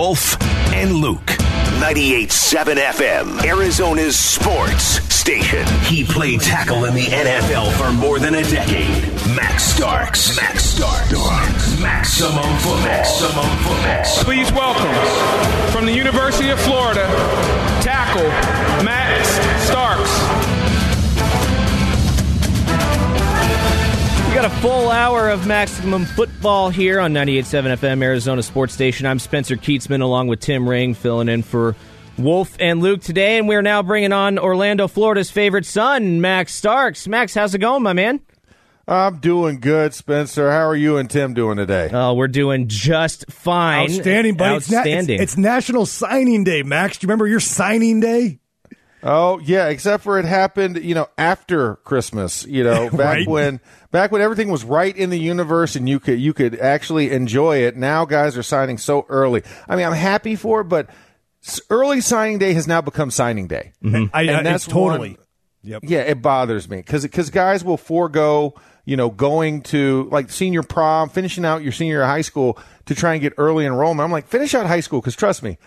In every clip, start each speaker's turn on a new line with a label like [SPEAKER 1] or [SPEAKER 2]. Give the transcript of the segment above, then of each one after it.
[SPEAKER 1] Wolf and Luke. 98.7 FM, Arizona's sports station. He played tackle in the NFL for more than a decade. Max Starks. Max Starks. Maximum football. Maximum football.
[SPEAKER 2] Please welcome from the University of Florida, tackle Max Starks.
[SPEAKER 3] We got a full hour of maximum football here on 98.7 FM Arizona Sports Station. I'm Spencer Kietzman along with Tim Ring filling in for Wolf and Luke today, and we're now bringing on Orlando, Florida's favorite son, Max Starks. Max, how's it going, my man?
[SPEAKER 4] I'm doing good, Spencer. How are you and Tim doing today?
[SPEAKER 3] Oh, we're doing just fine.
[SPEAKER 5] Outstanding, buddy. It's na-
[SPEAKER 3] Outstanding.
[SPEAKER 5] It's, it's National Signing Day, Max. Do you remember your signing day?
[SPEAKER 4] Oh yeah, except for it happened, you know, after Christmas. You know, back
[SPEAKER 5] Right.
[SPEAKER 4] when back when everything was right in the universe and you could you could actually enjoy it. Now guys are signing so early. I mean, I'm happy for it, but early signing day has now become signing day. Mm-hmm.
[SPEAKER 5] I,
[SPEAKER 4] And that's
[SPEAKER 5] totally.
[SPEAKER 4] one-
[SPEAKER 5] Yep.
[SPEAKER 4] Yeah, it bothers me because guys will forego you know going to like senior prom, finishing out your senior high school to try and get early enrollment. I'm like, finish out high school because trust me.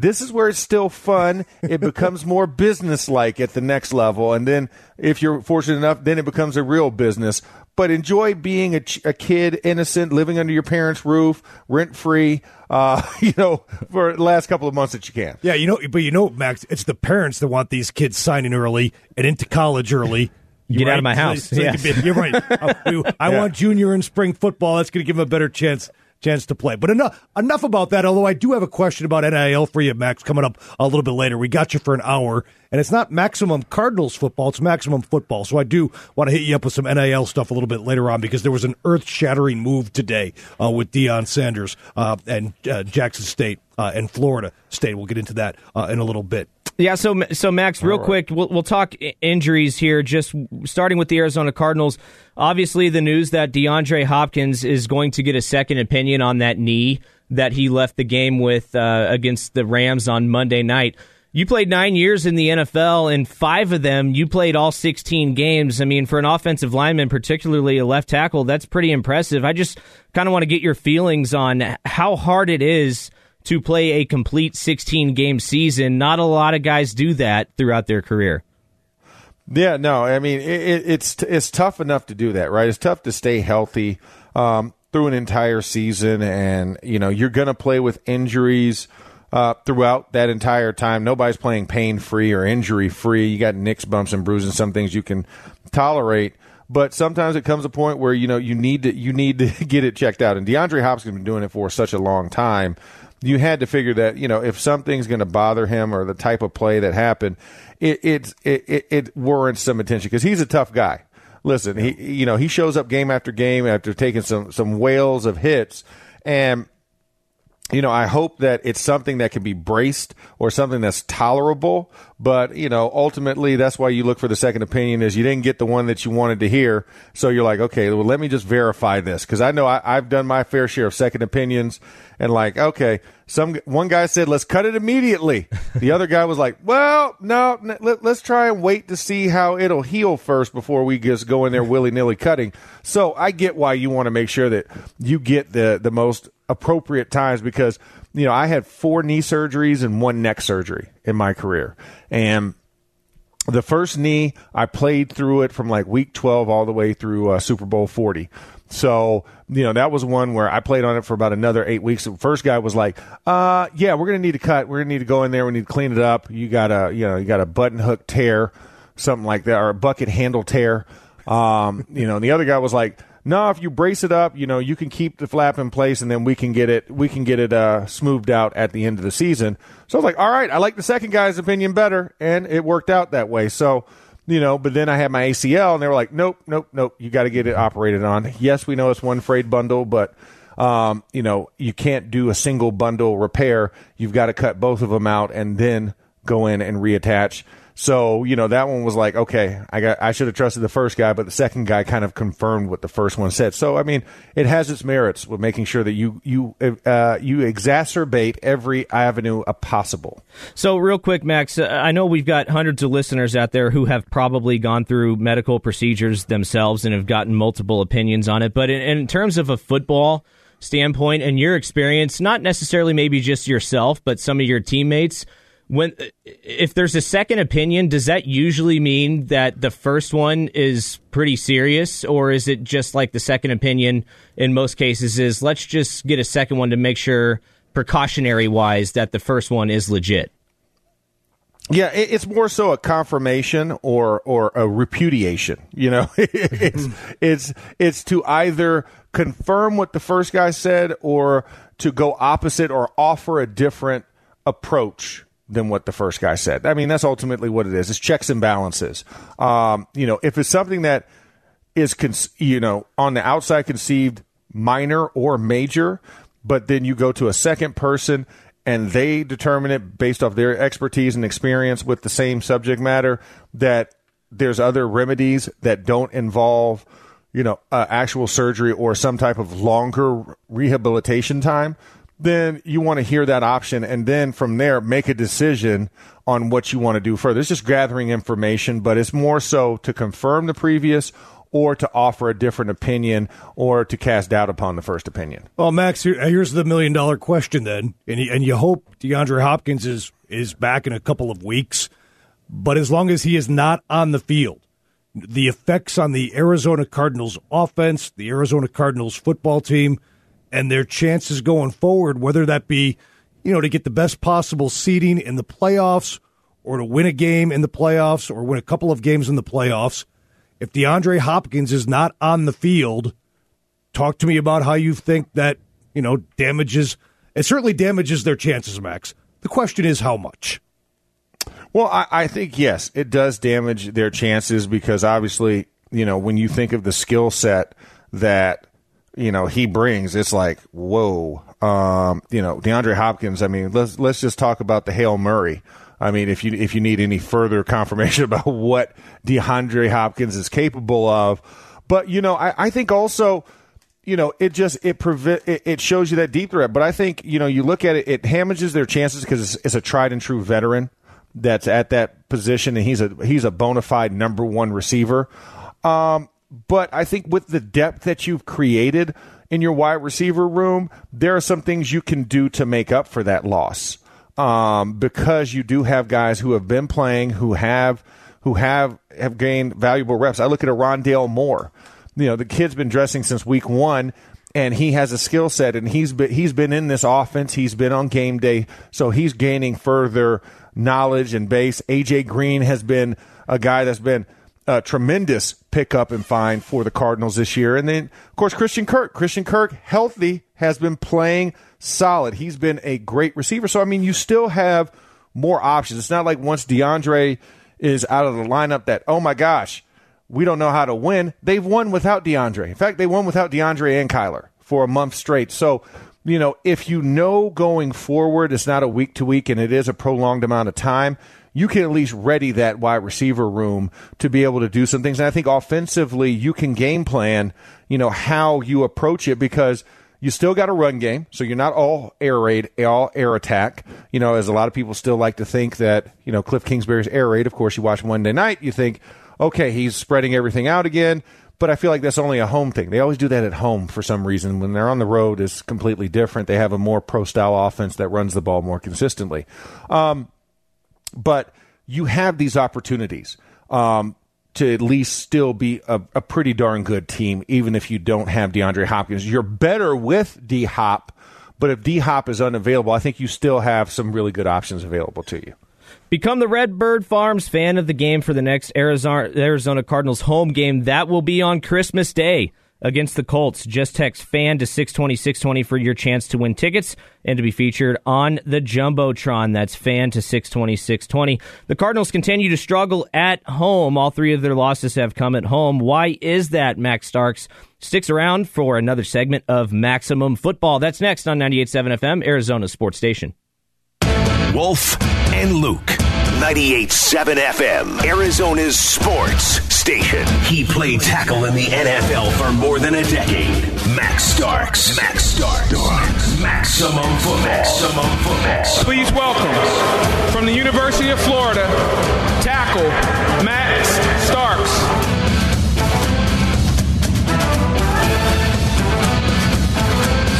[SPEAKER 4] This is where it's still fun. It becomes more business like at the next level. And then, if you're fortunate enough, then it becomes a real business. But enjoy being a, ch- a kid, innocent, living under your parents' roof, rent free, uh, you know, for the last couple of months that you can.
[SPEAKER 5] Yeah, you know, but you know, Max, it's the parents that want these kids signing early and into college early.
[SPEAKER 3] Get
[SPEAKER 5] You're
[SPEAKER 3] out of my house.
[SPEAKER 5] so they
[SPEAKER 3] Yes.
[SPEAKER 5] be- you're right. Uh, we- I want junior in spring football. That's going to give them a better chance chance to play. But enough enough about that. Although I do have a question about NIL for you, Max, coming up a little bit later. We got you for an hour, and it's not maximum Cardinals football; it's maximum football. So I do want to hit you up with some NIL stuff a little bit later on because there was an earth shattering move today uh, with Deion Sanders uh, and uh, Jackson State uh, and Florida State. We'll get into that uh, in a little bit.
[SPEAKER 3] Yeah, so so Max, real quick, we'll we'll talk injuries here. Just starting with the Arizona Cardinals. Obviously, the news that DeAndre Hopkins is going to get a second opinion on that knee that he left the game with uh, against the Rams on Monday night. You played nine years in the NFL, and five of them you played all 16 games. I mean, for an offensive lineman, particularly a left tackle, that's pretty impressive. I just kind of want to get your feelings on how hard it is to play a complete 16 game season. Not a lot of guys do that throughout their career.
[SPEAKER 4] Yeah, no, I mean it, it, it's it's tough enough to do that, right? It's tough to stay healthy um, through an entire season, and you know you're going to play with injuries uh, throughout that entire time. Nobody's playing pain free or injury free. You got nicks, bumps, and bruises. Some things you can tolerate, but sometimes it comes a point where you know you need to you need to get it checked out. And DeAndre Hopkins has been doing it for such a long time. You had to figure that you know if something's going to bother him or the type of play that happened, it it it, it, warrants some attention because he's a tough guy. Listen, he you know he shows up game after game after taking some some whales of hits, and you know, I hope that it's something that can be braced or something that's tolerable. But you know, ultimately, that's why you look for the second opinion. Is you didn't get the one that you wanted to hear, so you're like, okay, well, let me just verify this because I know I, I've done my fair share of second opinions, and like, okay, some one guy said let's cut it immediately. The other guy was like, well, no, let, let's try and wait to see how it'll heal first before we just go in there willy nilly cutting. So I get why you want to make sure that you get the the most appropriate times because you know I had four knee surgeries and one neck surgery in my career, and the first knee I played through it from like week 12 all the way through uh, Super Bowl 40. So, you know, that was one where I played on it for about another eight weeks. The first guy was like, uh, yeah, we're going to need to cut. We're going to need to go in there. We need to clean it up. You got a, you know, you got a button hook tear, something like that, or a bucket handle tear. Um, you know, and the other guy was like, no, if you brace it up, you know, you can keep the flap in place and then we can get it, we can get it, uh, smoothed out at the end of the season. So I was like, all right, I like the second guy's opinion better. And it worked out that way. So, you know, but then I had my ACL and they were like, nope, nope, nope, you got to get it operated on. Yes, we know it's one frayed bundle, but, um, you know, you can't do a single bundle repair. You've got to cut both of them out and then go in and reattach. So, you know, that one was like, okay, I got, I should have trusted the first guy, but the second guy kind of confirmed what the first one said. So, I mean, it has its merits with making sure that you, you, uh, you exacerbate every avenue possible.
[SPEAKER 3] So, real quick, Max, uh, I know we've got hundreds of listeners out there who have probably gone through medical procedures themselves and have gotten multiple opinions on it. But in, in terms of a football, standpoint and your experience, not necessarily maybe just yourself, but some of your teammates, when if there's a second opinion, does that usually mean that the first one is pretty serious, or is it just like the second opinion in most cases is let's just get a second one to make sure precautionary wise that the first one is legit?
[SPEAKER 4] Yeah, it's more so a confirmation or or a repudiation. You know, it's it's it's to either confirm what the first guy said or to go opposite or offer a different approach than what the first guy said. I mean, that's ultimately what it is. It's checks and balances. Um, you know, if it's something that is, con- you know, on the outside conceived minor or major, but then you go to a second person and they determine it based off their expertise and experience with the same subject matter that there's other remedies that don't involve you know uh, actual surgery or some type of longer rehabilitation time then you want to hear that option and then from there make a decision on what you want to do further it's just gathering information but it's more so to confirm the previous or to offer a different opinion or to cast doubt upon the first opinion.
[SPEAKER 5] Well, Max, here's the million dollar question then, and you, and you hope DeAndre Hopkins is is back in a couple of weeks, but as long as he is not on the field, the effects on the Arizona Cardinals offense, the Arizona Cardinals football team, and their chances going forward, whether that be, you know, to get the best possible seeding in the playoffs or to win a game in the playoffs or win a couple of games in the playoffs – if DeAndre Hopkins is not on the field, talk to me about how you think that, you know, damages it certainly damages their chances, Max. The question is how much.
[SPEAKER 4] Well, I, I think yes, it does damage their chances because obviously, you know, when you think of the skill set that you know he brings, it's like whoa. Um, you know, DeAndre Hopkins. I mean, let's let's just talk about the Hale Murray. I mean, if you if you need any further confirmation about what DeAndre Hopkins is capable of, but you know, I, I think also, you know, it just it, previ- it, it shows you that deep threat. But I think you know, you look at it, it damages their chances because it's, it's a tried and true veteran that's at that position, and he's a he's a bona fide number one receiver. Um, but I think with the depth that you've created in your wide receiver room, there are some things you can do to make up for that loss um, because you do have guys who have been playing, who have who have have gained valuable reps. I look at a Rondale Moore. You know, the kid's been dressing since week one, and he has a skill set, and he's been, he's been in this offense. He's been on game day, so he's gaining further knowledge and base. AJ Green has been a guy that's been a tremendous pickup and find for the Cardinals this year. And then, of course, Christian Kirk. Christian Kirk, healthy, has been playing solid. He's been a great receiver. So, I mean, you still have more options. It's not like once DeAndre is out of the lineup that, oh my gosh, we don't know how to win. They've won without DeAndre. In fact, they won without DeAndre and Kyler for a month straight. So, you know, if you know going forward it's not a week to week and it is a prolonged amount of time, you can at least ready that wide receiver room to be able to do some things. And I think offensively, you can game plan, you know, how you approach it because – you still got a run game, so you're not all air raid, all air attack. You know, as a lot of people still like to think that you know Cliff Kingsbury's air raid. Of course, you watch Monday night, you think, okay, he's spreading everything out again. But I feel like that's only a home thing. They always do that at home for some reason. When they're on the road, it's completely different. They have a more pro style offense that runs the ball more consistently. Um, but you have these opportunities. Um, to at least still be a, a, pretty darn good team, even if you don't have DeAndre Hopkins. You're better with D Hop, but if D Hop is unavailable, I think you still have some really good options available to you.
[SPEAKER 3] Become the Redbird Farms fan of the game for the next Arizona, Arizona Cardinals home game. That will be on Christmas Day against the Colts. Just text fan to 620 620 for your chance to win tickets and to be featured on the Jumbotron. That's fan to 620 620. The Cardinals continue to struggle at home. All three of their losses have come at home. Why is that, Max Starks? Sticks around for another segment of Maximum Football. That's next on 98.7 FM, Arizona Sports Station.
[SPEAKER 1] Wolf and Luke. 98.7 FM, Arizona's sports station. He played tackle in the NFL for more than a decade. Max Starks. Max Starks. Maximum football. Maximum football.
[SPEAKER 2] Please welcome from the University of Florida, tackle Max Starks.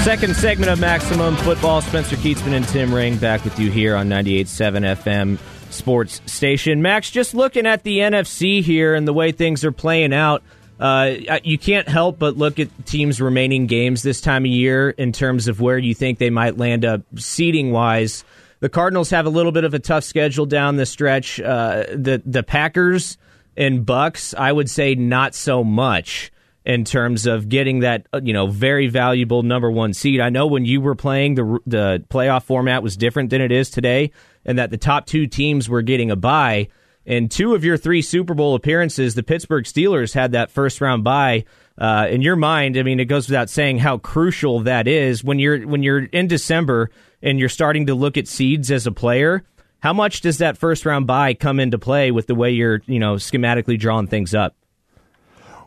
[SPEAKER 3] Second segment of Maximum Football. Spencer Kietzman and Tim Ring back with you here on 98.7 FM Sports Station. Max, just looking at the NFC here and the way things are playing out, uh, you can't help but look at teams' remaining games this time of year in terms of where you think they might land up seeding wise. The Cardinals have a little bit of a tough schedule down the stretch. Uh, the the Packers and Bucks, I would say, not so much in terms of getting that uh, you know very valuable number one seed. I know when you were playing the the playoff format was different than it is today, and that the top two teams were getting a bye. In two of your three Super Bowl appearances, the Pittsburgh Steelers had that first round bye. Uh, in your mind, I mean, it goes without saying how crucial that is when you're when you're in December and you're starting to look at seeds as a player. How much does that first round bye come into play with the way you're you know schematically drawing things up?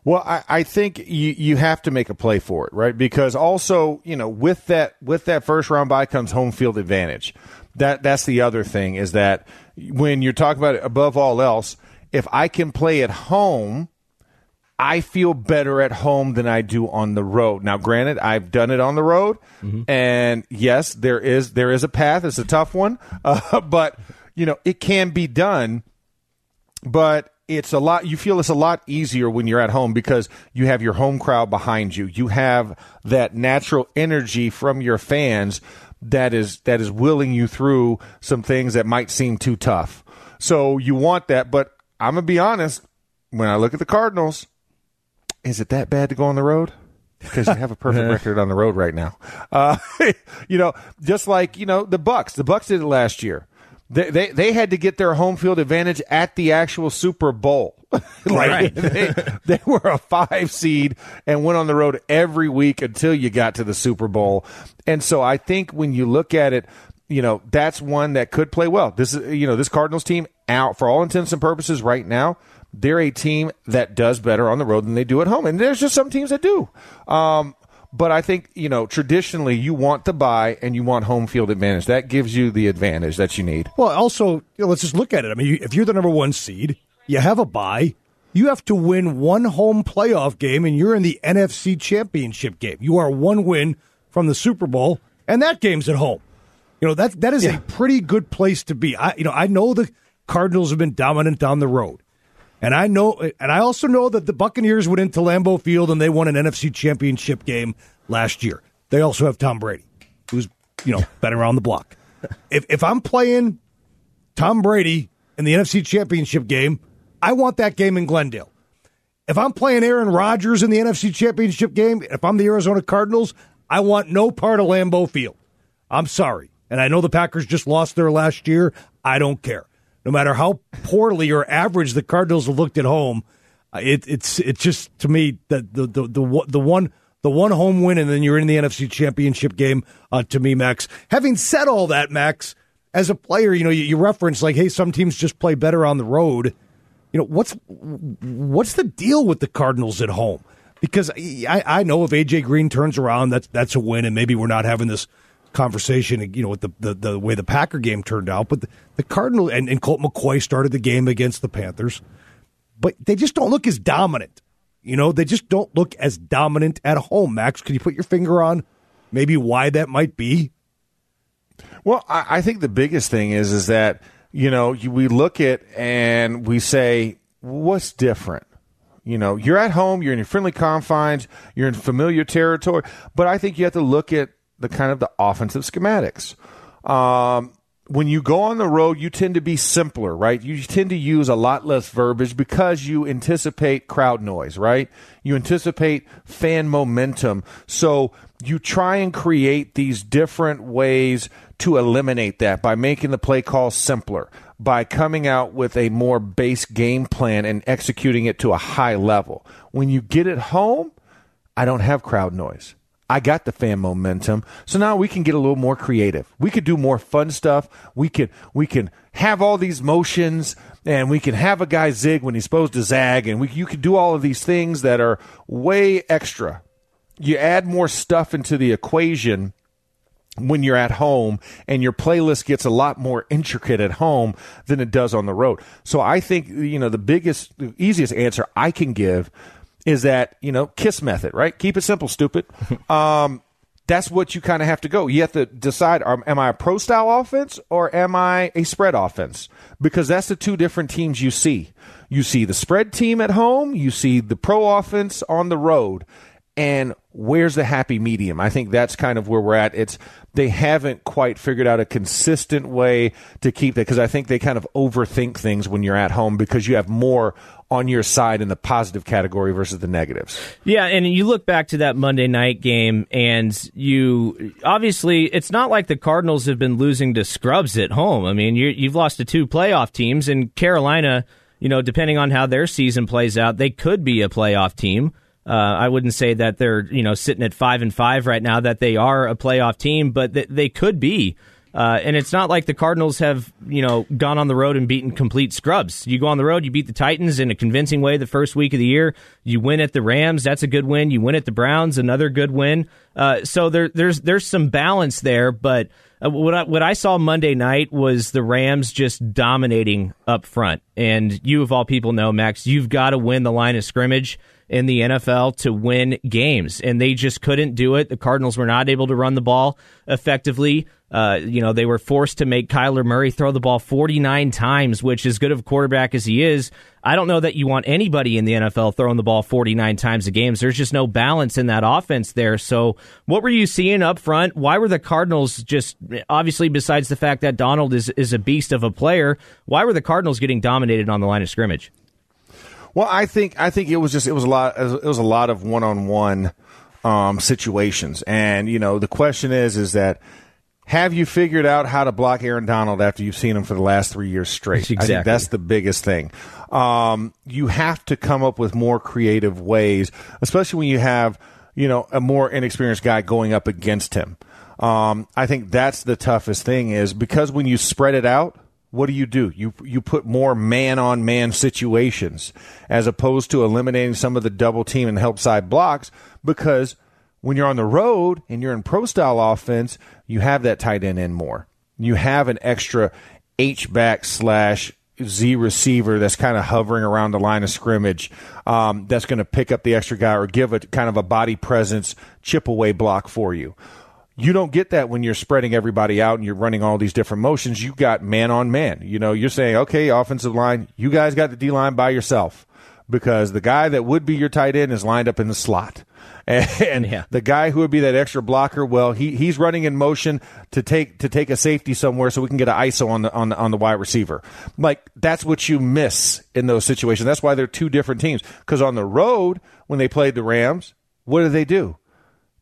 [SPEAKER 4] Well, I, I think you, you have to make a play for it, right? Because also, you know, with that with that first round bye comes home field advantage. That that's the other thing is that when you're talking about it above all else, if I can play at home, I feel better at home than I do on the road. Now, granted, I've done it on the road, mm-hmm. and yes, there is there is a path. It's a tough one, uh, but you know it can be done. But it's a lot you feel it's a lot easier when you're at home because you have your home crowd behind you. You have that natural energy from your fans that is that is willing you through some things that might seem too tough. So you want that but i'm gonna be honest when i look at the cardinals is it that bad to go on the road? Because you have a perfect record on the road right now. Uh, you know just like you know the bucks. The bucks did it last year they, they, they had to get their home field advantage at the actual Super Bowl. like they, they were a five seed and went on the road every week until you got to the Super Bowl. And so I think when you look at it, you know, that's one that could play well. This is, you know, this Cardinals team out for all intents and purposes right now. They're a team that does better on the road than they do at home. And there's just some teams that do. Um, but I think, you know, traditionally you want to buy and you want home field advantage. That gives you the advantage that you need.
[SPEAKER 5] Well, also, you know, let's just look at it. I mean, if you're the number one seed, you have a buy. You have to win one home playoff game, and you're in the NFC Championship game. You are one win from the Super Bowl, and that game's at home. You know that that is yeah. a pretty good place to be. I you know I know the Cardinals have been dominant down the road, and I know, and I also know that the Buccaneers went into Lambeau Field and they won an NFC Championship game last year. They also have Tom Brady, who's you know been around the block. If if I'm playing Tom Brady in the NFC Championship game, I want that game in Glendale. If I'm playing Aaron Rodgers in the NFC Championship game, if I'm the Arizona Cardinals, I want no part of Lambeau Field. I'm sorry. And I know the Packers just lost there last year. I don't care no matter how poorly or average the Cardinals have looked at home, uh, it, it's it's just to me that the, the the the one the one home win and then you're in the NFC Championship game. Uh, to me, Max. Having said all that, Max, as a player, you know you, you reference like, hey, some teams just play better on the road. You know what's what's the deal with the Cardinals at home? Because I, I know if AJ Green turns around, that's that's a win, and maybe we're not having this conversation, you know, with the, the, the way the Packer game turned out. But the, the Cardinal and, and Colt McCoy started the game against the Panthers, but they just don't look as dominant. You know, they just don't look as dominant at home. Max, can you put your finger on maybe why that might be?
[SPEAKER 4] Well, I, I think the biggest thing is is that you know you, we look at and we say what's different. You know, you're at home, you're in your friendly confines, you're in familiar territory, but I think you have to look at the kind of the offensive schematics. Um, when you go on the road, you tend to be simpler, right? You tend to use a lot less verbiage because you anticipate crowd noise, right? You anticipate fan momentum. So you try and create these different ways to eliminate that by making the play call simpler, by coming out with a more base game plan and executing it to a high level. When you get it home, I don't have crowd noise. I got the fan momentum. So now we can get a little more creative. We could do more fun stuff. We can we can have all these motions and we can have a guy zig when he's supposed to zag and we you can do all of these things that are way extra. You add more stuff into the equation when you're at home and your playlist gets a lot more intricate at home than it does on the road. So I think you know the biggest the easiest answer I can give is that you know kiss method, right? Keep it simple, stupid. Um, that's what you kind of have to go. You have to decide: um, Am I a pro style offense or am I a spread offense? Because that's the two different teams you see. You see the spread team at home. You see the pro offense on the road. And where's the happy medium? I think that's kind of where we're at. It's they haven't quite figured out a consistent way to keep that because I think they kind of overthink things when you're at home because you have more on your side in the positive category versus the negatives.
[SPEAKER 3] Yeah, and you look back to that Monday night game, and you obviously it's not like the Cardinals have been losing to scrubs at home. I mean, you, have lost to two playoff teams, and Carolina. You know, depending on how their season plays out, they could be a playoff team. Uh, I wouldn't say that they're you know sitting at five and five right now that they are a playoff team, but th- they could be. Uh, and it's not like the Cardinals have, you know, gone on the road and beaten complete scrubs. You go on the road, you beat the Titans in a convincing way the first week of the year. You win at the Rams, that's a good win. You win at the Browns, another good win. Uh, so there, there's there's some balance there. But uh, what I, what I saw Monday night was the Rams just dominating up front. And you, of all people, know Max, you've got to win the line of scrimmage in the NFL to win games, and they just couldn't do it. The Cardinals were not able to run the ball effectively. Uh, you know, they were forced to make Kyler Murray throw the ball 49 times, which, as good of a quarterback as he is, I don't know that you want anybody in the NFL throwing the ball 49 times a game. There's just no balance in that offense there. So, what were you seeing up front? Why were the Cardinals just, obviously, besides the fact that Donald is, is a beast of a player, why were the Cardinals getting dominated on the line of scrimmage?
[SPEAKER 4] Well, I think I think it was just it was a lot it was a lot of one on one situations, and you know the question is is that have you figured out how to block Aaron Donald after you've seen him for the last three years straight?
[SPEAKER 3] Exactly.
[SPEAKER 4] I think that's the biggest thing. Um, you have to come up with more creative ways, especially when you have you know a more inexperienced guy going up against him. Um, I think that's the toughest thing is because when you spread it out, what do you do? You you put more man on man situations as opposed to eliminating some of the double team and help side blocks because when you're on the road and you're in pro style offense, you have that tight end in more. You have an extra H back slash Z receiver that's kind of hovering around the line of scrimmage um, that's going to pick up the extra guy or give it kind of a body presence chip away block for you. You don't get that when you're spreading everybody out and you're running all these different motions. You got man on man. You know, you're saying, okay, offensive line, you guys got the D line by yourself because the guy that would be your tight end is lined up in the slot. And, yeah. the guy who would be that extra blocker, well, he, he's running in motion to take to take a safety somewhere so we can get an ISO on the on the, on the wide receiver. Like that's what you miss in those situations. That's why they're two different teams. Because on the road, when they played the Rams, what did they do?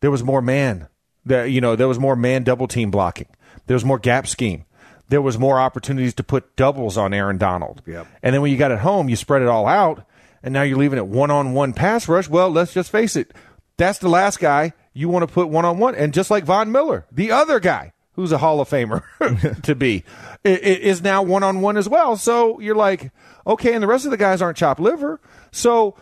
[SPEAKER 4] There was more man there, you know, there was more man double team blocking. There was more gap scheme. There was more opportunities to put doubles on Aaron Donald.
[SPEAKER 5] Yep.
[SPEAKER 4] And then when you got it home, you spread it all out, and now you're leaving it one on one pass rush. Well, let's just face it, that's the last guy you want to put one on one. And just like Von Miller, the other guy who's a Hall of Famer to be, is now one on one as well. So you're like, okay, and the rest of the guys aren't chopped liver. So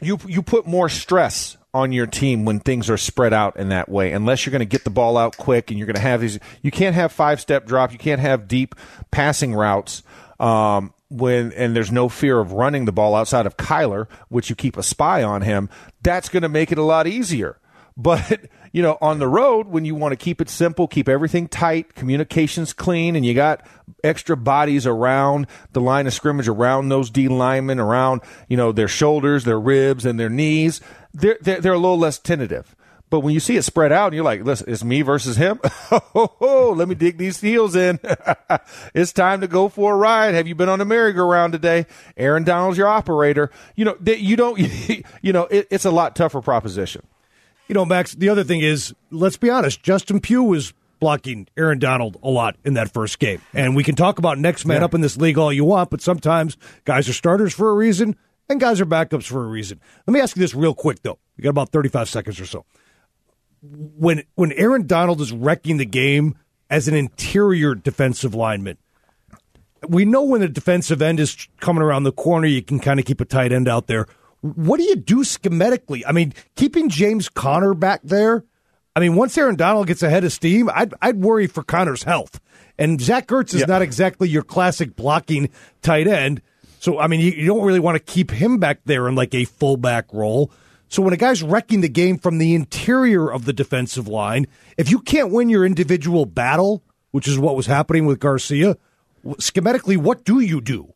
[SPEAKER 4] you you put more stress on your team when things are spread out in that way. Unless you're going to get the ball out quick and you're going to have these you can't have five step drop you can't have deep passing routes um, when and there's no fear of running the ball outside of Kyler which you keep a spy on him that's going to make it a lot easier. But you know on the road when you want to keep it simple keep everything tight communications clean and you got extra bodies around the line of scrimmage around those D linemen around you know their shoulders their ribs and their knees they're, they're, they're a little less tentative. But when you see it spread out and you're like, listen, it's me versus him. oh, let me dig these heels in. it's time to go for a ride. Have you been on a merry-go-round today? Aaron Donald's your operator. You know, you don't, you know, it, it's a lot tougher proposition.
[SPEAKER 5] You know, Max, the other thing is, let's be honest, Justin Pugh was blocking Aaron Donald a lot in that first game. And we can talk about next man yeah. up in this league all you want, but sometimes guys are starters for a reason and guys are backups for a reason. Let me ask you this real quick, though. We got about 35 seconds or so. When when Aaron Donald is wrecking the game as an interior defensive lineman, we know when the defensive end is coming around the corner, you can kind of keep a tight end out there. What do you do schematically? I mean, keeping James Conner back there. I mean, once Aaron Donald gets ahead of steam, I'd, I'd worry for Conner's health. And Zach Ertz is yeah. not exactly your classic blocking tight end. So, I mean, you, you don't really want to keep him back there in like a fullback role. So when a guy's wrecking the game from the interior of the defensive line, if you can't win your individual battle, which is what was happening with Garcia, schematically, what do you do?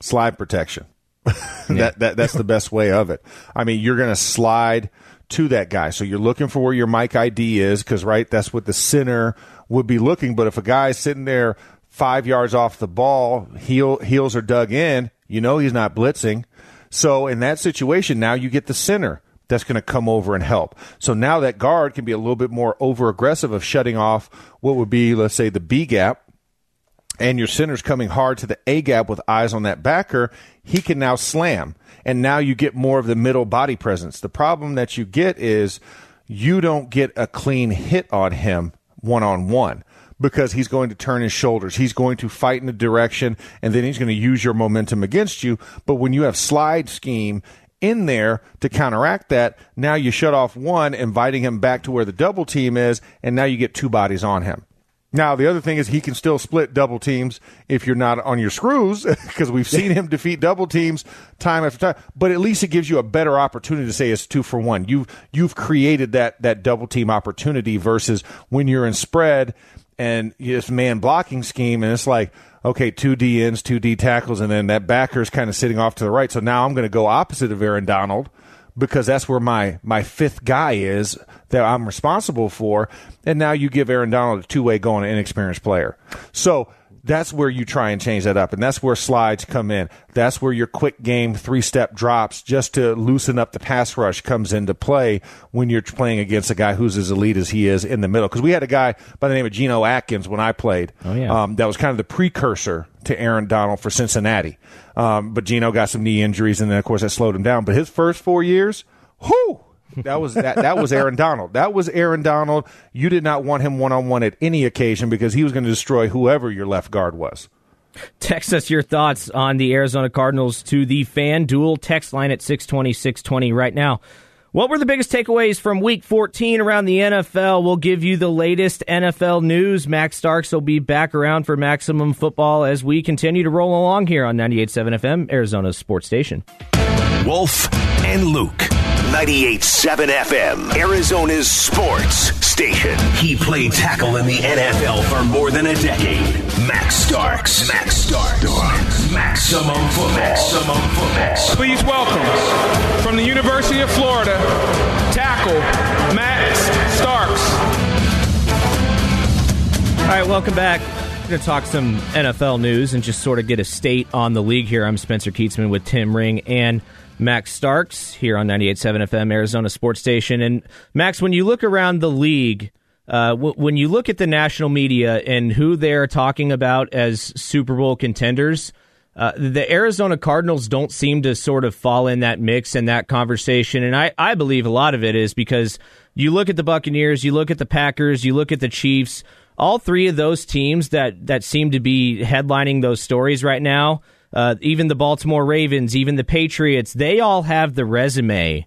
[SPEAKER 4] Slide protection. that, that that's the best way of it. I mean, you're going to slide to that guy. So you're looking for where your Mike ID is because right, that's what the center would be looking. But if a guy's sitting there five yards off the ball, heel, heels are dug in, you know he's not blitzing. So in that situation, now you get the center that's going to come over and help. So now that guard can be a little bit more over aggressive of shutting off what would be, let's say, the B gap and your center's coming hard to the A gap with eyes on that backer, he can now slam. And now you get more of the middle body presence. The problem that you get is you don't get a clean hit on him one on one because he's going to turn his shoulders. He's going to fight in a direction and then he's going to use your momentum against you. But when you have slide scheme in there to counteract that, now you shut off one, inviting him back to where the double team is, and now you get two bodies on him. Now, the other thing is he can still split double teams if you're not on your screws, because we've seen him defeat double teams time after time. But at least it gives you a better opportunity to say it's two for one. You've you've created that that double team opportunity versus when you're in spread and this man blocking scheme, and it's like okay, two D ends, two D tackles, and then that backer is kind of sitting off to the right. So now I'm going to go opposite of Aaron Donald because that's where my my fifth guy is that I'm responsible for. And now you give Aaron Donald a two way going, an inexperienced player. So that's where you try and change that up. And that's where slides come in. That's where your quick game three step drops just to loosen up the pass rush comes into play when you're playing against a guy who's as elite as he is in the middle. Because we had a guy by the name of Geno Atkins when I played.
[SPEAKER 3] Oh, yeah.
[SPEAKER 4] Um, that was kind of the precursor to Aaron Donald for Cincinnati. Um, but Geno got some knee injuries, and then, of course, that slowed him down. But his first four years, whoo! That was that. That was Aaron Donald. That was Aaron Donald. You did not want him one on one at any occasion because he was going to destroy whoever your left guard was.
[SPEAKER 3] Text us your thoughts on the Arizona Cardinals to the FanDuel text line at 620 620 right now. What were the biggest takeaways from week 14 around the NFL? We'll give you the latest NFL news. Max Starks will be back around for Maximum Football as we continue to roll along here on 98.7 FM, Arizona's sports station.
[SPEAKER 1] Wolf and Luke. 98.7 FM, Arizona's sports station. He played tackle in the NFL for more than a decade. Max Starks. Max Starks. Maximum football. Maximum football.
[SPEAKER 2] Please welcome from the University of Florida, tackle Max Starks.
[SPEAKER 3] All right, welcome back. We're going to talk some NFL news and just sort of get a state on the league here. I'm Spencer Kietzman with Tim Ring and Max Starks here on 98.7 FM, Arizona Sports Station. And Max, when you look around the league, uh, w- when you look at the national media and who they're talking about as Super Bowl contenders, uh, the Arizona Cardinals don't seem to sort of fall in that mix and that conversation. And I, I believe a lot of it is because you look at the Buccaneers, you look at the Packers, you look at the Chiefs, all three of those teams that, that seem to be headlining those stories right now uh, even the Baltimore Ravens, even the Patriots, they all have the resume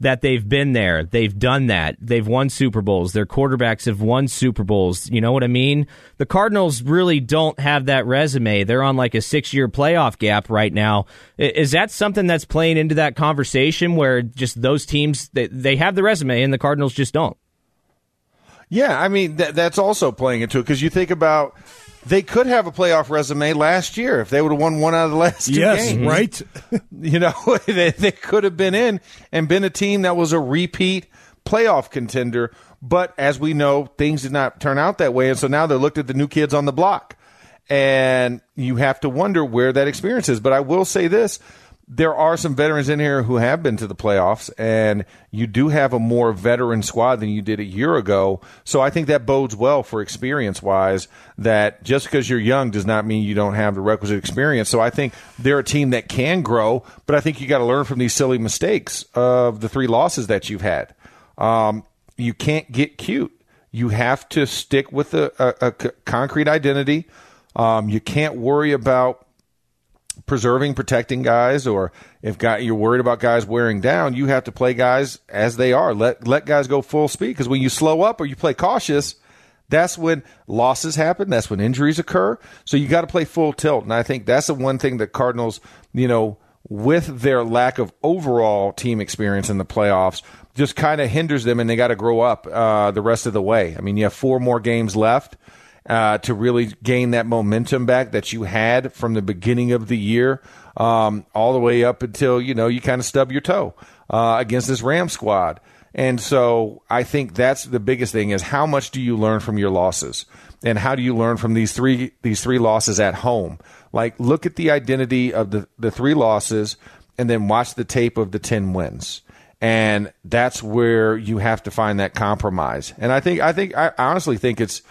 [SPEAKER 3] that they've been there. They've done that. They've won Super Bowls. Their quarterbacks have won Super Bowls. You know what I mean? The Cardinals really don't have that resume. They're on like a six year playoff gap right now. Is that something that's playing into that conversation where just those teams, they, they have the resume and the Cardinals just don't?
[SPEAKER 4] Yeah, I mean, th- that's also playing into it because you think about they could have a playoff resume last year if they would have won one out of the last two
[SPEAKER 5] yes,
[SPEAKER 4] games.
[SPEAKER 5] right?
[SPEAKER 4] you know, they, they could have been in and been a team that was a repeat playoff contender. But as we know, things did not turn out that way. And so now they're looked at the new kids on the block. And you have to wonder where that experience is. But I will say this there are some veterans in here who have been to the playoffs, and you do have a more veteran squad than you did a year ago. So I think that bodes well for experience wise. That just because you're young does not mean you don't have the requisite experience. So I think they're a team that can grow, but I think you got to learn from these silly mistakes of the three losses that you've had. Um, you can't get cute. You have to stick with a, a, a concrete identity. Um, you can't worry about preserving, protecting guys, or if guy, you're worried about guys wearing down, you have to play guys as they are. Let let guys go full speed because when you slow up or you play cautious, that's when losses happen. That's when injuries occur. So you got to play full tilt, and I think that's the one thing that Cardinals, you know, with their lack of overall team experience in the playoffs just kind of hinders them and they got to grow up uh, the rest of the way. I mean, you have four more games left uh, to really gain that momentum back that you had from the beginning of the year um, all the way up until, you know, you kind of stub your toe uh, against this Ram squad. And so I think that's the biggest thing is how much do you learn from your losses? And how do you learn from these three these three losses at home? Like look at the identity of the, the three losses and then watch the tape of the 10 wins. And that's where you have to find that compromise. And I think I think I honestly think it's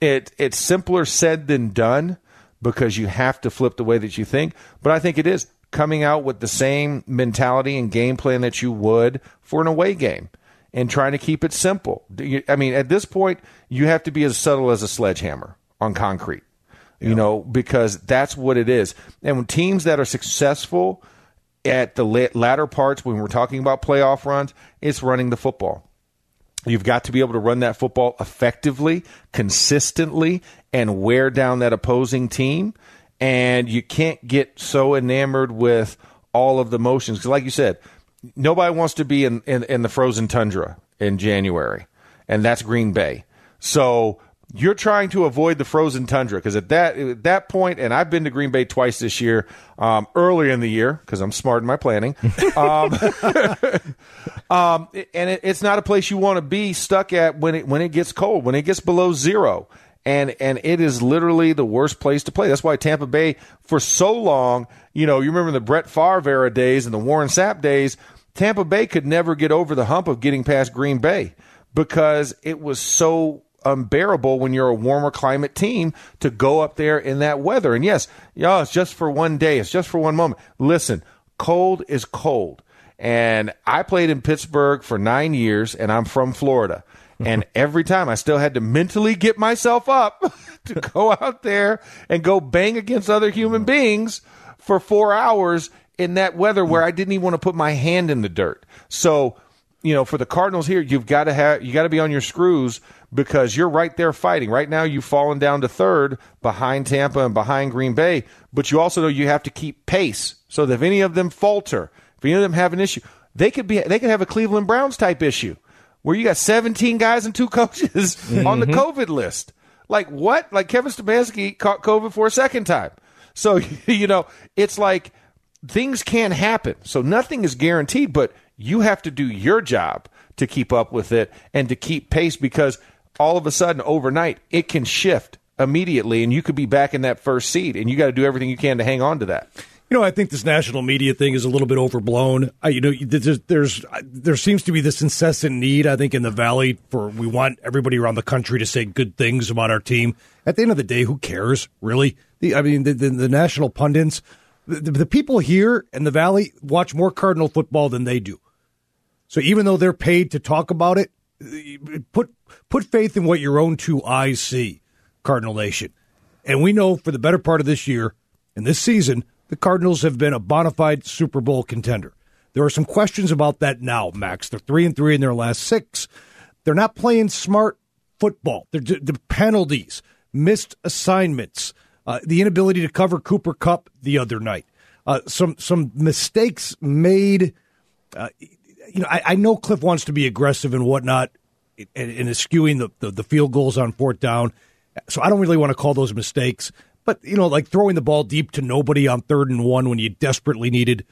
[SPEAKER 4] it it's simpler said than done because you have to flip the way that you think. But I think it is coming out with the same mentality and game plan that you would for an away game and trying to keep it simple. I mean, at this point, you have to be as subtle as a sledgehammer on concrete, you know, because that's what it is. And when teams that are successful at the latter parts, when we're talking about playoff runs, it's running the football. You've got to be able to run that football effectively, consistently, and wear down that opposing team. And you can't get so enamored with all of the motions. Because, like you said, nobody wants to be in, in, in the frozen tundra in January, and that's Green Bay. So you're trying to avoid the frozen tundra because at that at that point, and I've been to Green Bay twice this year, um, earlier in the year because I'm smart in my planning. Um, um, and it, it's not a place you want to be stuck at when it when it gets cold, when it gets below zero, and and it is literally the worst place to play. That's why Tampa Bay for so long, you know, you remember the Brett Favre era days and the Warren Sapp days. Tampa Bay could never get over the hump of getting past Green Bay because it was so unbearable when you're a warmer climate team to go up there in that weather. And yes, yeah, it's just for one day, it's just for one moment. Listen, cold is cold. And I played in Pittsburgh for nine years, and I'm from Florida. Mm-hmm. And every time I still had to mentally get myself up to go out there and go bang against other human mm-hmm. beings for four hours in that weather where mm-hmm. I didn't even want to put my hand in the dirt. So, you know, for the Cardinals here, you've got to have you got to be on your screws because you're right there fighting. Right now, you've fallen down to third behind Tampa and behind Green Bay, but you also know you have to keep pace so that if any of them falter, if any of them have an issue, they could be they could have a Cleveland Browns type issue where you got 17 guys and two coaches mm-hmm. on the COVID list. Like what? Like Kevin Stefanski caught COVID for a second time. So you know, it's like things can happen. So nothing is guaranteed, but you have to do your job to keep up with it and to keep pace because all of a sudden overnight it can shift immediately and you could be back in that first seat and you got to do everything you can to hang on to that.
[SPEAKER 5] You know, I think this national media thing is a little bit overblown. I, you know, there's, there's there seems to be this incessant need, I think, in the valley for we want everybody around the country to say good things about our team. At the end of the day, who cares, really? The, I mean, the, the, the national pundits, the, the people here in the valley watch more Cardinal football than they do. So even though they're paid to talk about it, put put faith in what your own two eyes see, Cardinal Nation. And we know for the better part of this year and this season, the Cardinals have been a bona fide Super Bowl contender. There are some questions about that now, Max. They're three and three in their last six. They're not playing smart football. They're the penalties, missed assignments, uh, the inability to cover Cooper Kupp the other night, uh, some some mistakes made. Uh, you know, I, I, know Cliff wants to be aggressive and whatnot, and, and is skewing the, the, the field goals on fourth down. So I don't really want to call those mistakes. But you know, like throwing the ball deep to nobody on third and one when you desperately needed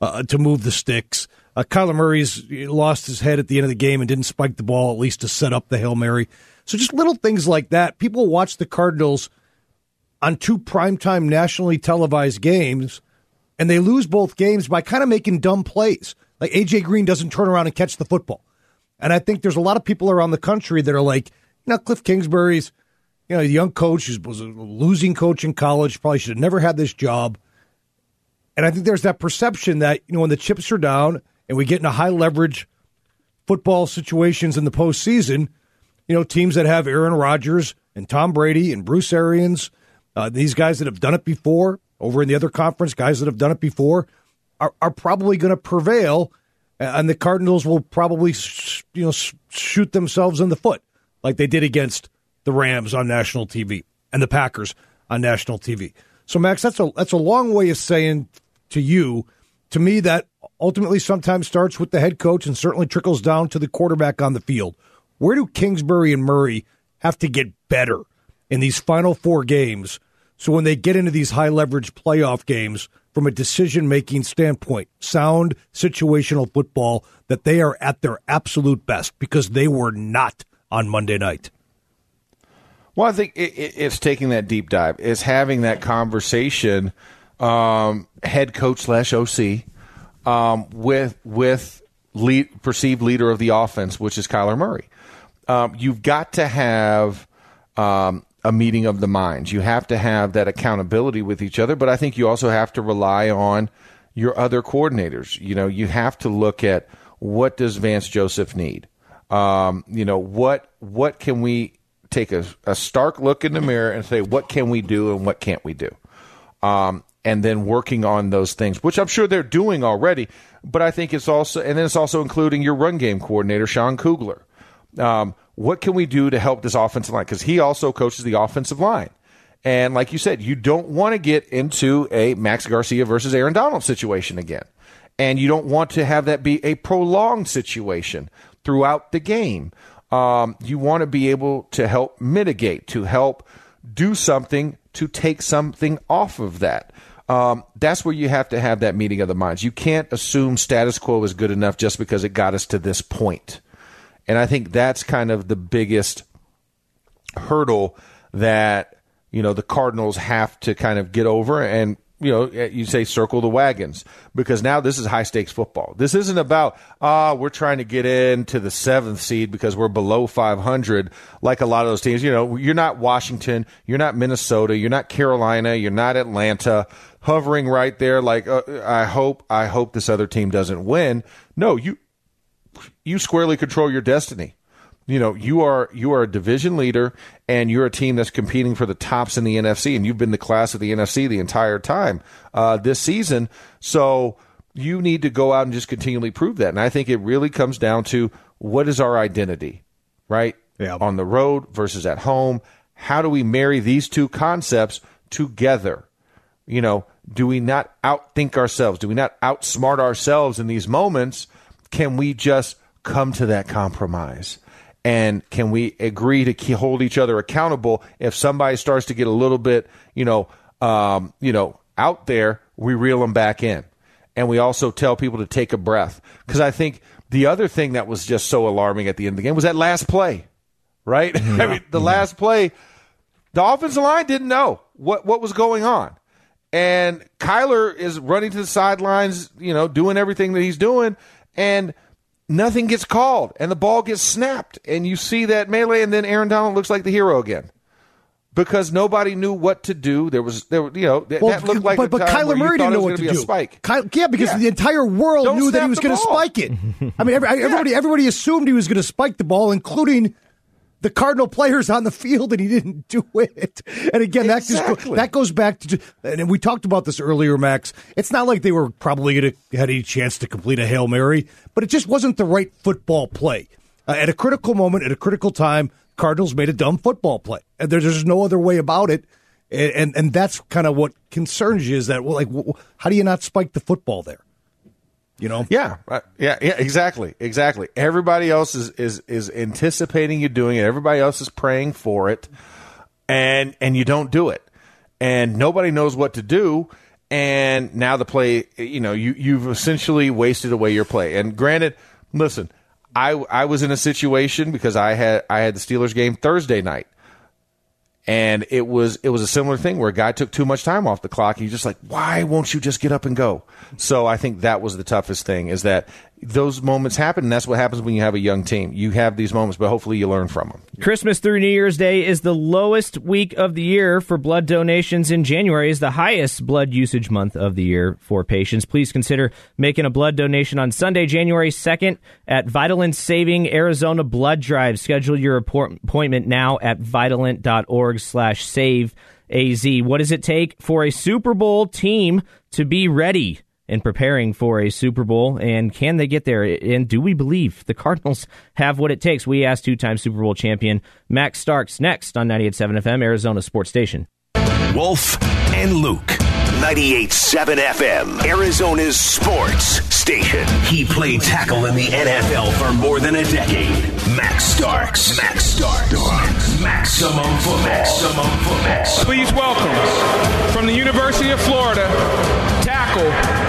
[SPEAKER 5] uh, to move the sticks. Uh, Kyler Murray's lost his head at the end of the game and didn't spike the ball at least to set up the hail mary. So just little things like that. People watch the Cardinals on two primetime nationally televised games, and they lose both games by kind of making dumb plays. Like AJ Green doesn't turn around and catch the football. And I think there's a lot of people around the country that are like, you know, Cliff Kingsbury's, you know, a young coach who was a losing coach in college, probably should have never had this job. And I think there's that perception that, you know, when the chips are down and we get into high leverage football situations in the postseason, you know, teams that have Aaron Rodgers and Tom Brady and Bruce Arians, uh, these guys that have done it before over in the other conference, guys that have done it before, are, are probably going to prevail and the Cardinals will probably you know shoot themselves in the foot like they did against the Rams on national TV and the Packers on national TV. So Max, that's a that's a long way of saying to you to me, that ultimately sometimes starts with the head coach and certainly trickles down to the quarterback on the field. Where do Kingsbury and Murray have to get better in these final four games so when they get into these high leverage playoff games, from a decision making standpoint, sound situational football, that they are at their absolute best because they were not on Monday night?
[SPEAKER 4] Well, I think it, it, it's taking that deep dive, is having that conversation, um, head coach slash OC, um, with with lead, perceived leader of the offense, which is Kyler Murray. Um, you've got to have um, a meeting of the minds. You have to have that accountability with each other, but I think you also have to rely on your other coordinators. You know, you have to look at what does Vance Joseph need. Um, you know, what what can we take a, a, stark look in the mirror and say what can we do and what can't we do, um, and then working on those things, which I'm sure they're doing already. But I think it's also, and then it's also including your run game coordinator, Sean Kugler. Um, what can we do to help this offensive line? Because he also coaches the offensive line. And like you said, you don't want to get into a Max Garcia versus Aaron Donald situation again. And you don't want to have that be a prolonged situation throughout the game. Um, you want to be able to help mitigate, to help do something to take something off of that. Um, that's where you have to have that meeting of the minds. You can't assume status quo is good enough just because it got us to this point. And I think that's kind of the biggest hurdle that, you know, the Cardinals have to kind of get over and you know, you say circle the wagons because now this is high stakes football. This isn't about ah, we're trying to get into the seventh seed because we're below 500, like a lot of those teams. You know, you're not Washington, you're not Minnesota, you're not Carolina, you're not Atlanta, hovering right there. Like uh, I hope, I hope this other team doesn't win. No, you you squarely control your destiny. You know, you are you are a division leader and you're a team that's competing for the tops in the NFC and you've been the class of the NFC the entire time uh, this season. So you need to go out and just continually prove that. And I think it really comes down to what is our identity, right?
[SPEAKER 5] Yeah.
[SPEAKER 4] On the road versus at home. How do we marry these two concepts together? You know, do we not outthink ourselves? Do we not outsmart ourselves in these moments? Can we just come to that compromise? And can we agree to hold each other accountable if somebody starts to get a little bit, you know, um, you know, out there, we reel them back in. And we also tell people to take a breath. Because I think the other thing that was just so alarming at the end of the game was that last play, right? Yeah. I mean, the last play, the offensive line didn't know what, what was going on. And Kyler is running to the sidelines, you know, doing everything that he's doing and nothing gets called and the ball gets snapped and you see that melee and then Aaron Donald looks like the hero again because nobody knew what to do. There was there you know well, that looked like
[SPEAKER 5] but, but Kyler Murray didn't know what to do.
[SPEAKER 4] Spike.
[SPEAKER 5] Kyle, yeah, because yeah. the entire world
[SPEAKER 4] Don't
[SPEAKER 5] knew that he was going to spike it. I mean, every, everybody yeah. everybody assumed he was going to spike the ball, including the Cardinal players on the field, and he didn't do it. And again, that exactly. just that goes back to, and we talked about this earlier, Max. It's not like they were probably going to had any chance to complete a hail mary, but it just wasn't the right football play uh, at a critical moment, at a critical time. Cardinals made a dumb football play, and there's, there's no other way about it. And and, and that's kind of what concerns you is that well, like how do you not spike the football there? You know?
[SPEAKER 4] Yeah, uh, yeah, yeah, exactly, exactly. Everybody else is is is anticipating you doing it. Everybody else is praying for it, and and you don't do it, and nobody knows what to do. And now the play, you know, you you've essentially wasted away your play. And granted, listen, I I was in a situation because I had I had the Steelers game Thursday night, and it was it was a similar thing where a guy took too much time off the clock. And he's just like, why won't you just get up and go? So I think that was the toughest thing is that those moments happen, and that's what happens when you have a young team. You have these moments, but hopefully you learn from them.
[SPEAKER 3] Christmas through New Year's Day is the lowest week of the year for blood donations. In January is the highest blood usage month of the year for patients. Please consider making a blood donation on Sunday, January 2nd at Vitalant Saving Arizona Blood Drive. Schedule your appointment now at vitalant.org slash save AZ. What does it take for a Super Bowl team to be ready? In preparing for a Super Bowl, and can they get there? And do we believe the Cardinals have what it takes? We asked two-time Super Bowl champion Max Starks next on 98.7 FM, Arizona Sports Station.
[SPEAKER 1] Wolf and Luke. 98.7 FM, Arizona's sports station. He played tackle in the NFL for more than a decade. Max Starks. Max Starks. Maximum football. Maximum football.
[SPEAKER 2] Please welcome from the University of Florida, tackle Max Starks.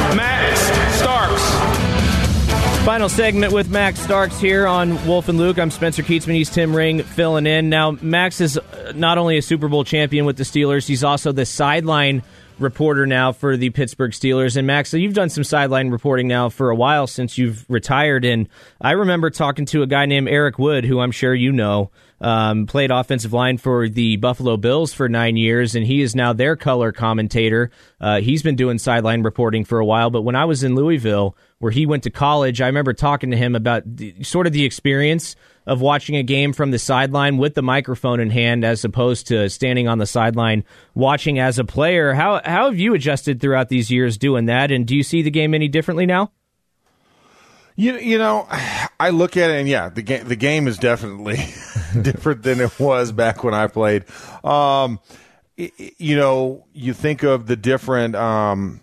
[SPEAKER 3] Final segment with Max Starks here on Wolf and Luke. I'm Spencer Kietzman. He's Tim Ring filling in. Now, Max is uh, not only a Super Bowl champion with the Steelers, he's also the sideline reporter now for the Pittsburgh Steelers. And Max, so you've done some sideline reporting now for a while since you've retired. And I remember talking to a guy named Eric Wood, who I'm sure you know, um, played offensive line for the Buffalo Bills for nine years, and he is now their color commentator. Uh, he's been doing sideline reporting for a while. But when I was in Louisville, where he went to college, I remember talking to him about the, sort of the experience of watching a game from the sideline with the microphone in hand as opposed to standing on the sideline watching as a player. How how have you adjusted throughout these years doing that and do you see the game any differently now?
[SPEAKER 4] You you know, I look at it and yeah, the game the game is definitely different than it was back when I played. Um, you know, you think of the different um,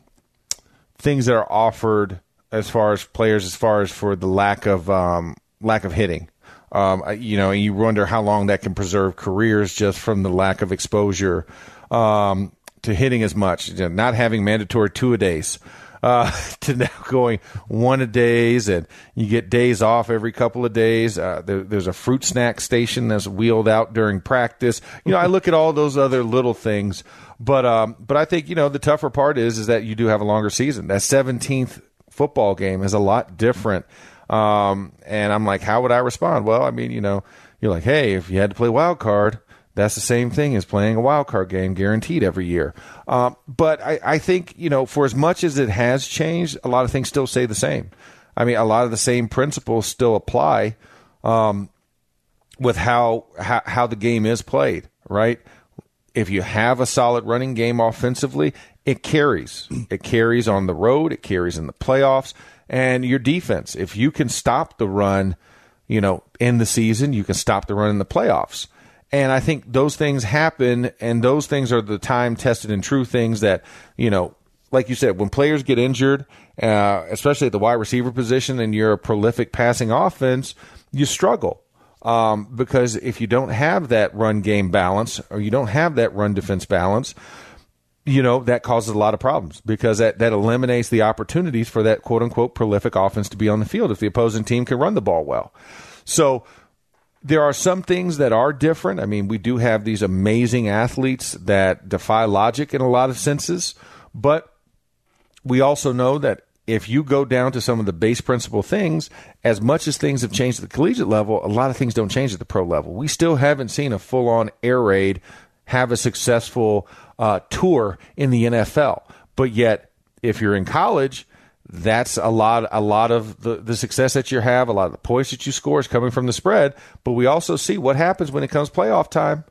[SPEAKER 4] things that are offered as far as players, as far as for the lack of um, lack of hitting. Um, you know, you wonder how long that can preserve careers just from the lack of exposure um, to hitting as much, not having mandatory two a days. Uh, to now going one a days, and you get days off every couple of days. Uh, there, there's a fruit snack station that's wheeled out during practice. You know, I look at all those other little things, but um, but I think you know the tougher part is is that you do have a longer season. That 17th football game is a lot different um, and I'm like, how would I respond? Well, I mean, you know, you're like, hey, if you had to play wild card, that's the same thing as playing a wild card game guaranteed every year. Um, but I, I think, you know, for as much as it has changed, a lot of things still stay the same. I mean, a lot of the same principles still apply um, with how, how how the game is played, right? If you have a solid running game offensively, it carries. It carries on the road. It carries in the playoffs and your defense. If you can stop the run, you know, in the season, you can stop the run in the playoffs. And I think those things happen, and those things are the time tested and true things that, you know, like you said, when players get injured, uh, especially at the wide receiver position, and you're a prolific passing offense, you struggle. Um, because if you don't have that run game balance or you don't have that run defense balance, you know, that causes a lot of problems because that, that eliminates the opportunities for that quote unquote prolific offense to be on the field if the opposing team can run the ball well. So there are some things that are different. I mean, we do have these amazing athletes that defy logic in a lot of senses, but we also know that if you go down to some of the base principle things, as much as things have changed at the collegiate level, a lot of things don't change at the pro level. We still haven't seen a full on air raid have a successful uh, tour in the NFL. But yet, if you're in college, that's a lot a lot of the, the success that you have, a lot of the points that you score is coming from the spread. But we also see what happens when it comes playoff time.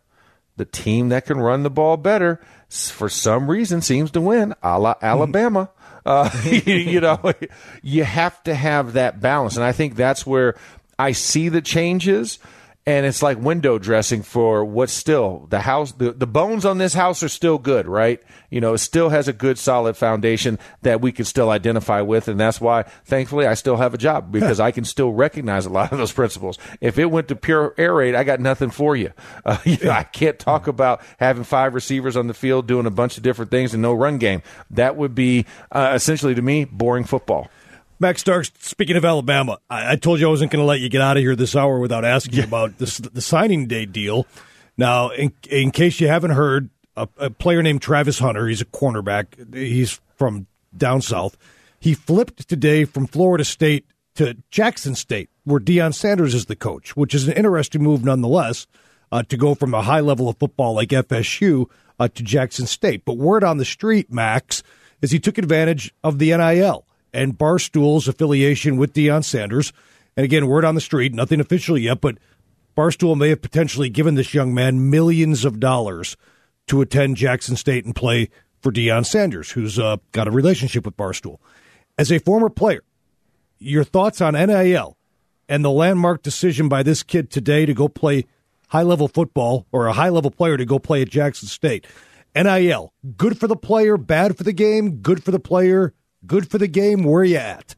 [SPEAKER 4] The team that can run the ball better, for some reason, seems to win, a la Alabama. Uh, you know, you have to have that balance. And I think that's where I see the changes and it's like window dressing for what's still the house the, the bones on this house are still good right? You know it still has a good solid foundation that we can still identify with. And that's why thankfully i still have a job because i can still recognize a lot of those principles. If it went to pure air raid i got nothing for you, uh, you know, i can't talk about having five receivers on the field doing a bunch of different things and no run game. That would be uh, essentially to me boring football
[SPEAKER 5] Max Starks, speaking of Alabama, I, I told you I wasn't going to let you get out of here this hour without asking yeah. about this, the signing day deal. Now, in, in case you haven't heard, a, a, player named Travis Hunter, he's a cornerback, he's from down south. He flipped today from Florida State to Jackson State, where Deion Sanders is the coach, which is an interesting move nonetheless uh, to go from a high level of football like FSU uh, to Jackson State. But word on the street, Max, is he took advantage of the NIL and Barstool's affiliation with Deion Sanders. And again, word on the street, nothing official yet, but Barstool may have potentially given this young man millions of dollars to attend Jackson State and play for Deion Sanders, who's uh, got a relationship with Barstool. As a former player, your thoughts on NIL and the landmark decision by this kid today to go play high level football or a high level player to go play at Jackson State. NIL, good for the player, bad for the game, good for the player, good for the game. Where you at?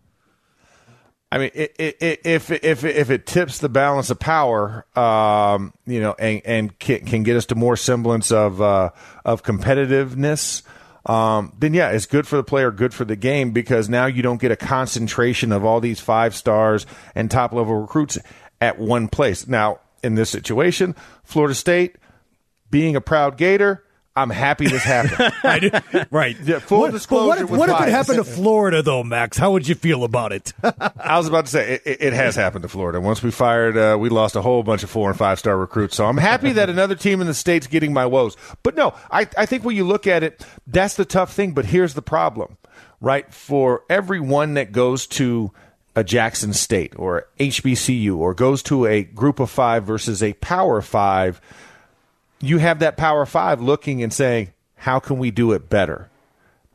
[SPEAKER 4] I mean, it, it, it, if if if it tips the balance of power, um, you know, and and can, can, get us to more semblance of uh, of competitiveness, um, then yeah, it's good for the player, good for the game because now you don't get a concentration of all these five stars and top level recruits at one place. Now, in this situation, Florida State, being a proud Gator, I'm happy this happened.
[SPEAKER 5] right. right.
[SPEAKER 4] Yeah, full
[SPEAKER 5] what,
[SPEAKER 4] disclosure.
[SPEAKER 5] What if, what if it happened to Florida, though, Max? How would you feel about it?
[SPEAKER 4] I was about to say it, it, has happened to Florida. Once we fired, uh, we lost a whole bunch of four and five star recruits. So I'm happy that another team in the state's getting my woes. But no, I, I think when you look at it, that's the tough thing. But here's the problem, right? For everyone that goes to a Jackson State or HBCU or goes to a group of five versus a power five – you have that Power Five looking and saying, how can we do it better?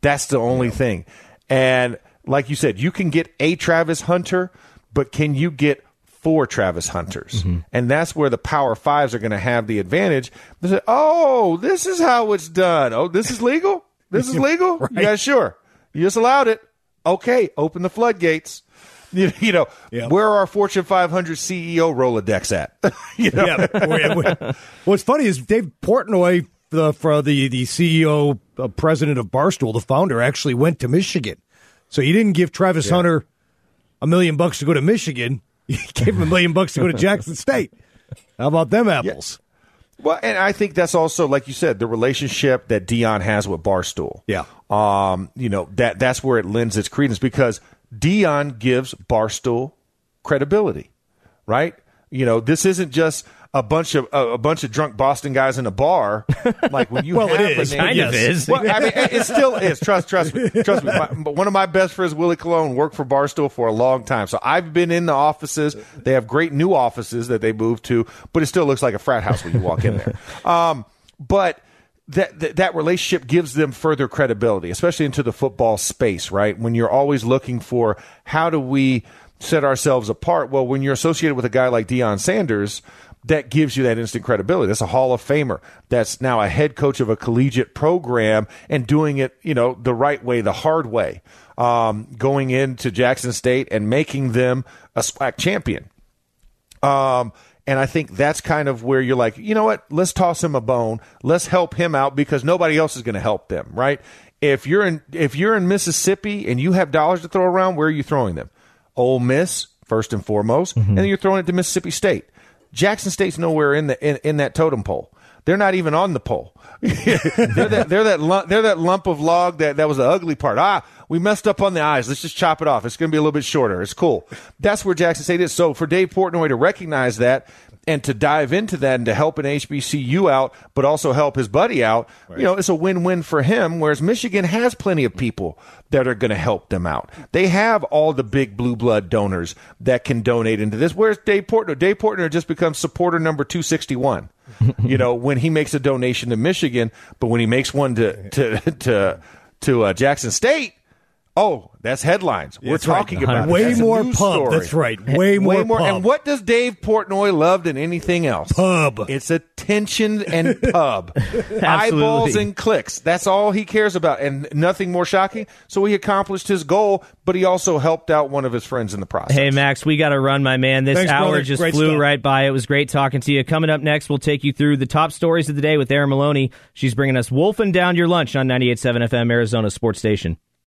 [SPEAKER 4] That's the only yeah. thing. And like you said, you can get a Travis Hunter, but can you get four Travis Hunters? Mm-hmm. And that's where the Power Fives are going to have the advantage. They say, oh, this is how it's done. Oh, this is legal? This is legal? right. Yeah, sure. You just allowed it. Okay, open the floodgates. You, you know, yeah. where are our Fortune 500 CEO Rolodex at? you know?
[SPEAKER 5] Yeah. What's funny is Dave Portnoy, the, for the, the CEO, uh, president of Barstool, the founder, actually went to Michigan. So he didn't give Travis yeah. Hunter a million bucks to go to Michigan. He gave him a million bucks to go to Jackson State. How about them apples?
[SPEAKER 4] Yeah. Well, and I think that's also, like you said, the relationship that Deion has with Barstool.
[SPEAKER 5] Yeah.
[SPEAKER 4] Um, you know, that that's where it lends its credence because – Deion gives Barstool credibility, right? You know, this isn't just a bunch of uh, a bunch of drunk Boston guys in a bar. Like when you
[SPEAKER 5] well,
[SPEAKER 4] have
[SPEAKER 5] it is
[SPEAKER 3] name, kind
[SPEAKER 5] yes. of
[SPEAKER 3] is.
[SPEAKER 4] Well, I mean, it, still is. Trust, trust me, trust me. My, one of my best friends, Willie Colon, worked for Barstool for a long time, so I've been in the offices. They have great new offices that they moved to, but it still looks like a frat house when you walk in there. Um, but that, that, that relationship gives them further credibility, especially into the football space, right? When you're always looking for how do we set ourselves apart? Well, when you're associated with a guy like Deion Sanders, that gives you that instant credibility. That's a Hall of Famer. That's now a head coach of a collegiate program and doing it, you know, the right way, the hard way. Um, going into Jackson State and making them a SWAC champion. Um, and I think that's kind of where you're like, you know what? Let's toss him a bone. Let's help him out because nobody else is going to help them, right? If you're in if you're in Mississippi and you have dollars to throw around, where are you throwing them? Ole Miss first and foremost, mm-hmm. and then you're throwing it to Mississippi State. Jackson State's nowhere in the in, in that totem pole. They're not even on the pole. they're that they're that lump, they're that lump of log that that was the ugly part. Ah, we messed up on the eyes. Let's just chop it off. It's going to be a little bit shorter. It's cool. That's where Jackson State is. So for Dave Portnoy to recognize that and to dive into that and to help an HBCU out, but also help his buddy out, right. you know, it's a win-win for him. Whereas Michigan has plenty of people that are going to help them out. They have all the big blue blood donors that can donate into this. Whereas Dave Portnoy, Dave Portnoy just becomes supporter number 261. you know, when he makes a donation to Michigan, but when he makes one to to to to uh, Jackson State, Oh, that's headlines. We're talking right. about
[SPEAKER 5] way
[SPEAKER 4] it.
[SPEAKER 5] more pub.
[SPEAKER 4] Story.
[SPEAKER 5] That's right. Way more.
[SPEAKER 4] Way more.
[SPEAKER 5] Pub.
[SPEAKER 4] And what does Dave Portnoy love than anything else?
[SPEAKER 5] Pub.
[SPEAKER 4] It's attention and pub. Eyeballs and clicks. That's all he cares about, and nothing more shocking. So he accomplished his goal, but he also helped out one of his friends in the process.
[SPEAKER 3] Hey, Max, we got to run, my man. This
[SPEAKER 5] Thanks,
[SPEAKER 3] hour
[SPEAKER 5] brother.
[SPEAKER 3] just
[SPEAKER 5] great
[SPEAKER 3] flew
[SPEAKER 5] stuff.
[SPEAKER 3] right by. It was great talking to you. Coming up next, we'll take you through the top stories of the day with Erin Maloney. She's bringing us wolfing down your lunch on 98.7 FM Arizona Sports Station.